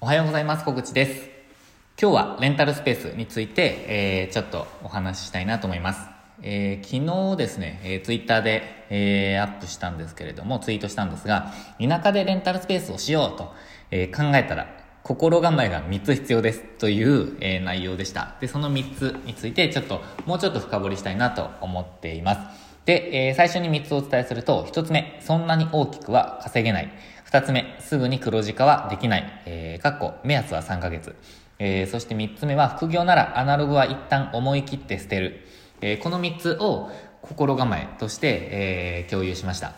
おはようございます。小口です。今日はレンタルスペースについて、えー、ちょっとお話ししたいなと思います。えー、昨日ですね、えー、ツイッターで、えー、アップしたんですけれども、ツイートしたんですが、田舎でレンタルスペースをしようと、え、考えたら、心構えが3つ必要ですという、え、内容でした。で、その3つについて、ちょっと、もうちょっと深掘りしたいなと思っています。で、えー、最初に3つお伝えすると、1つ目、そんなに大きくは稼げない。二つ目、すぐに黒字化はできない。えー、かっこ、目安は3ヶ月。えー、そして三つ目は、副業ならアナログは一旦思い切って捨てる。えー、この三つを心構えとして、えー、共有しました。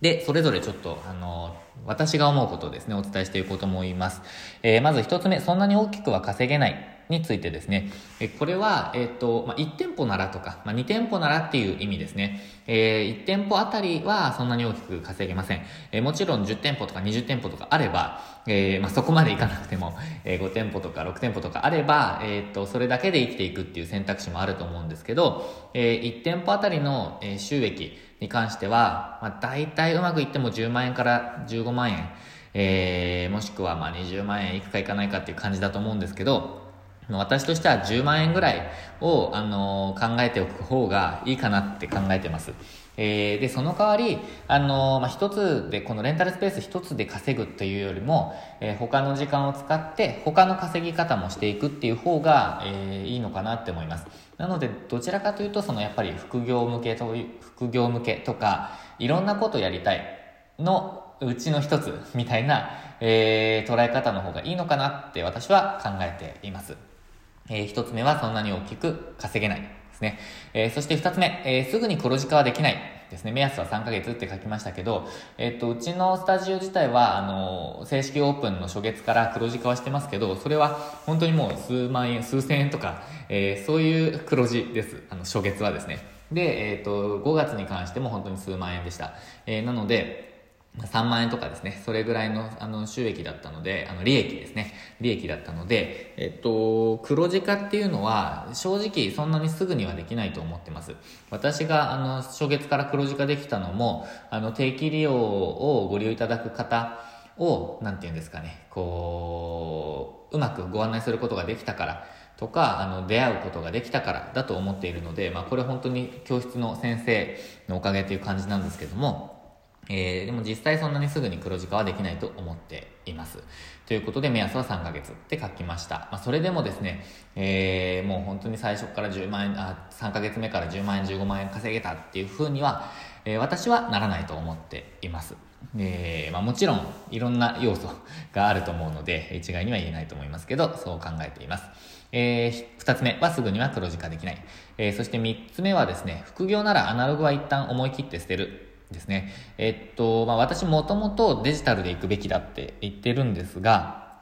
で、それぞれちょっと、あの、私が思うことをですね、お伝えしていこうと思います。えー、まず一つ目、そんなに大きくは稼げない。についてですね、えこれは、えっ、と、まあ、1店舗ならとか、まあ、2店舗ならっていう意味ですね。えー、1店舗あたりはそんなに大きく稼げません。えー、もちろん10店舗とか20店舗とかあれば、えー、まあ、そこまでいかなくても、えー、5店舗とか6店舗とかあれば、えっ、と、それだけで生きていくっていう選択肢もあると思うんですけど、えー、1店舗あたりの、収益に関しては、まあ、大体うまくいっても10万円から15万円、えー、もしくはまあ20万円いくかいかないかっていう感じだと思うんですけど、私としては10万円ぐらいを、あのー、考えておく方がいいかなって考えてます。えー、で、その代わり、あのー、まあ、一つで、このレンタルスペース一つで稼ぐというよりも、えー、他の時間を使って、他の稼ぎ方もしていくっていう方が、えー、いいのかなって思います。なので、どちらかというと、そのやっぱり副業向けと、副業向けとか、いろんなことやりたいのうちの一つみたいな、えー、捉え方の方がいいのかなって私は考えています。えー、一つ目はそんなに大きく稼げないですね。えー、そして二つ目、えー、すぐに黒字化はできないですね。目安は3ヶ月って書きましたけど、えっ、と、うちのスタジオ自体は、あの、正式オープンの初月から黒字化はしてますけど、それは本当にもう数万円、数千円とか、えそういう黒字です。あの、初月はですね。で、えっ、と、5月に関しても本当に数万円でした。えなので、3万円とかですね、それぐらいのあの収益だったので、あの利益ですね、利益だったので、えっと、黒字化っていうのは正直そんなにすぐにはできないと思ってます。私があの初月から黒字化できたのも、あの定期利用をご利用いただく方を、なんて言うんですかね、こう、うまくご案内することができたから、とか、あの、出会うことができたからだと思っているので、まあ、これ本当に教室の先生のおかげという感じなんですけども、えー、でも実際そんなにすぐに黒字化はできないと思っています。ということで目安は3ヶ月って書きました。まあ、それでもですね、えー、もう本当に最初から10万円、あ、3ヶ月目から10万円、15万円稼げたっていうふうには、えー、私はならないと思っています。えー、まあ、もちろんいろんな要素があると思うので、一概には言えないと思いますけど、そう考えています。えー、二つ目はすぐには黒字化できない。えー、そして三つ目はですね、副業ならアナログは一旦思い切って捨てる。ですね。えっと、まあ、私もともとデジタルで行くべきだって言ってるんですが、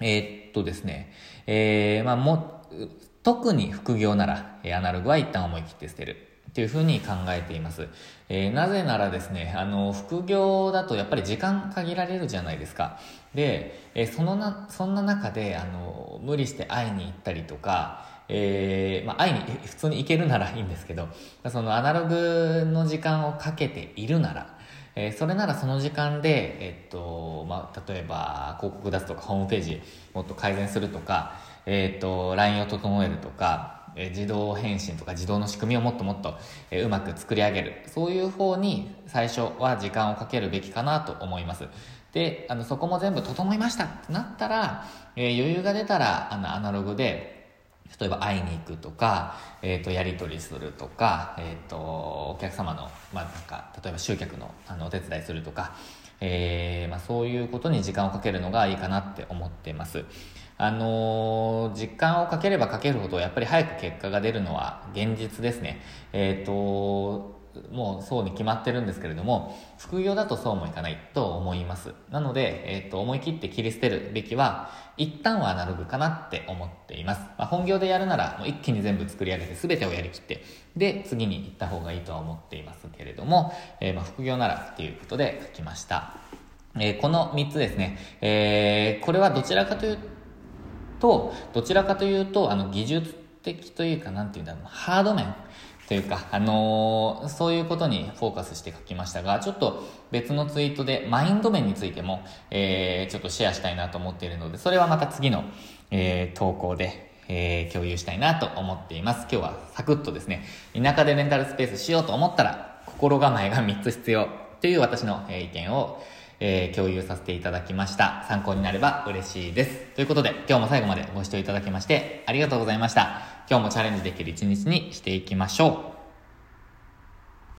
えっとですね、えー、まあ、も、特に副業なら、アナログは一旦思い切って捨てる。というふうに考えています。えー、なぜならですね、あの、副業だとやっぱり時間限られるじゃないですか。で、えー、そのな、そんな中で、あの、無理して会いに行ったりとか、えー、まあ、会いに普通に行けるならいいんですけど、そのアナログの時間をかけているなら、えー、それならその時間で、えっと、まあ、例えば広告出すとかホームページもっと改善するとか、えっと、LINE を整えるとか、え自動返信とか自動の仕組みをもっともっと、えうまく作り上げる。そういう方に最初は時間をかけるべきかなと思います。で、あの、そこも全部整いましたってなったら、えー、余裕が出たら、あの、アナログで、例えば会いに行くとか、えっ、ー、と、やり取りするとか、えっ、ー、と、お客様の、まあ、なんか、例えば集客の、あの、お手伝いするとか、えー、まあ、そういうことに時間をかけるのがいいかなって思ってます。あのー、時間をかければかけるほど、やっぱり早く結果が出るのは現実ですね。えっ、と、もうそうに決まってるんですけれども、副業だとそうもいかないと思います。なので、えっ、ー、と、思い切って切り捨てるべきは、一旦はアナログかなって思っています。まあ、本業でやるなら、もう一気に全部作り上げて全てをやりきって、で、次に行った方がいいとは思っていますけれども、えー、まあ、副業ならっていうことで書きました。えー、この3つですね、えー、これはどちらかというと、どちらかというと、あの、技術的というか、なんていうんだろう、ハード面、というか、あのー、そういうことにフォーカスして書きましたが、ちょっと別のツイートでマインド面についても、えー、ちょっとシェアしたいなと思っているので、それはまた次の、えー、投稿で、えー、共有したいなと思っています。今日はサクッとですね、田舎でレンタルスペースしようと思ったら、心構えが3つ必要という私の、え意見を、えー、共有させていただきました。参考になれば嬉しいです。ということで、今日も最後までご視聴いただきまして、ありがとうございました。今日もチャレンジできる一日にしていきましょう。